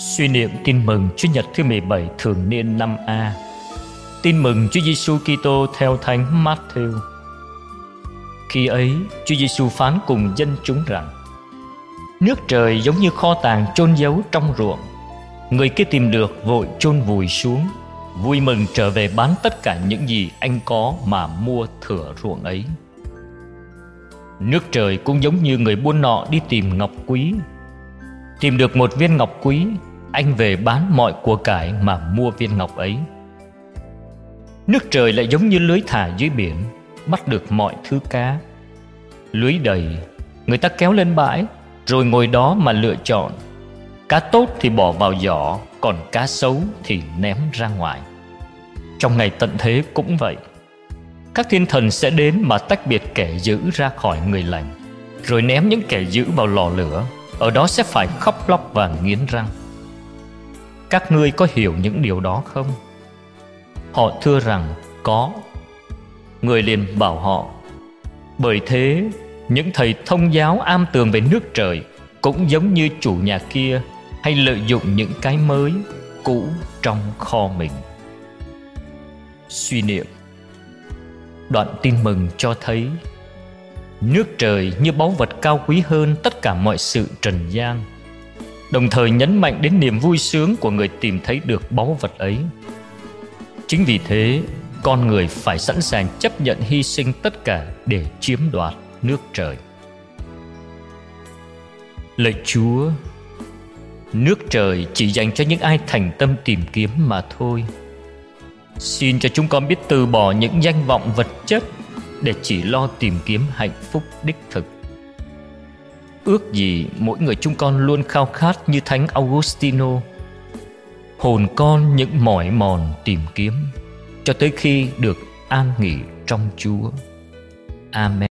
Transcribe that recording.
Suy niệm tin mừng Chúa Nhật thứ 17 thường niên năm A. Tin mừng Chúa Giêsu Kitô theo Thánh Matthew. Khi ấy, Chúa Giêsu phán cùng dân chúng rằng: Nước trời giống như kho tàng chôn giấu trong ruộng. Người kia tìm được vội chôn vùi xuống, vui mừng trở về bán tất cả những gì anh có mà mua thửa ruộng ấy. Nước trời cũng giống như người buôn nọ đi tìm ngọc quý. Tìm được một viên ngọc quý, anh về bán mọi của cải mà mua viên ngọc ấy. Nước trời lại giống như lưới thả dưới biển, bắt được mọi thứ cá. Lưới đầy, người ta kéo lên bãi, rồi ngồi đó mà lựa chọn. Cá tốt thì bỏ vào giỏ, còn cá xấu thì ném ra ngoài. Trong ngày tận thế cũng vậy. Các thiên thần sẽ đến mà tách biệt kẻ dữ ra khỏi người lành, rồi ném những kẻ dữ vào lò lửa, ở đó sẽ phải khóc lóc và nghiến răng. Các ngươi có hiểu những điều đó không? Họ thưa rằng có. Người liền bảo họ, bởi thế những thầy thông giáo am tường về nước trời cũng giống như chủ nhà kia hay lợi dụng những cái mới, cũ trong kho mình. Suy niệm Đoạn tin mừng cho thấy Nước trời như báu vật cao quý hơn tất cả mọi sự trần gian Đồng thời nhấn mạnh đến niềm vui sướng của người tìm thấy được báu vật ấy. Chính vì thế, con người phải sẵn sàng chấp nhận hy sinh tất cả để chiếm đoạt nước trời. Lạy Chúa, Nước trời chỉ dành cho những ai thành tâm tìm kiếm mà thôi. Xin cho chúng con biết từ bỏ những danh vọng vật chất Để chỉ lo tìm kiếm hạnh phúc đích thực. Ước gì mỗi người chúng con luôn khao khát như Thánh Augustino. Hồn con những mỏi mòn tìm kiếm, Cho tới khi được an nghỉ trong Chúa. Amen.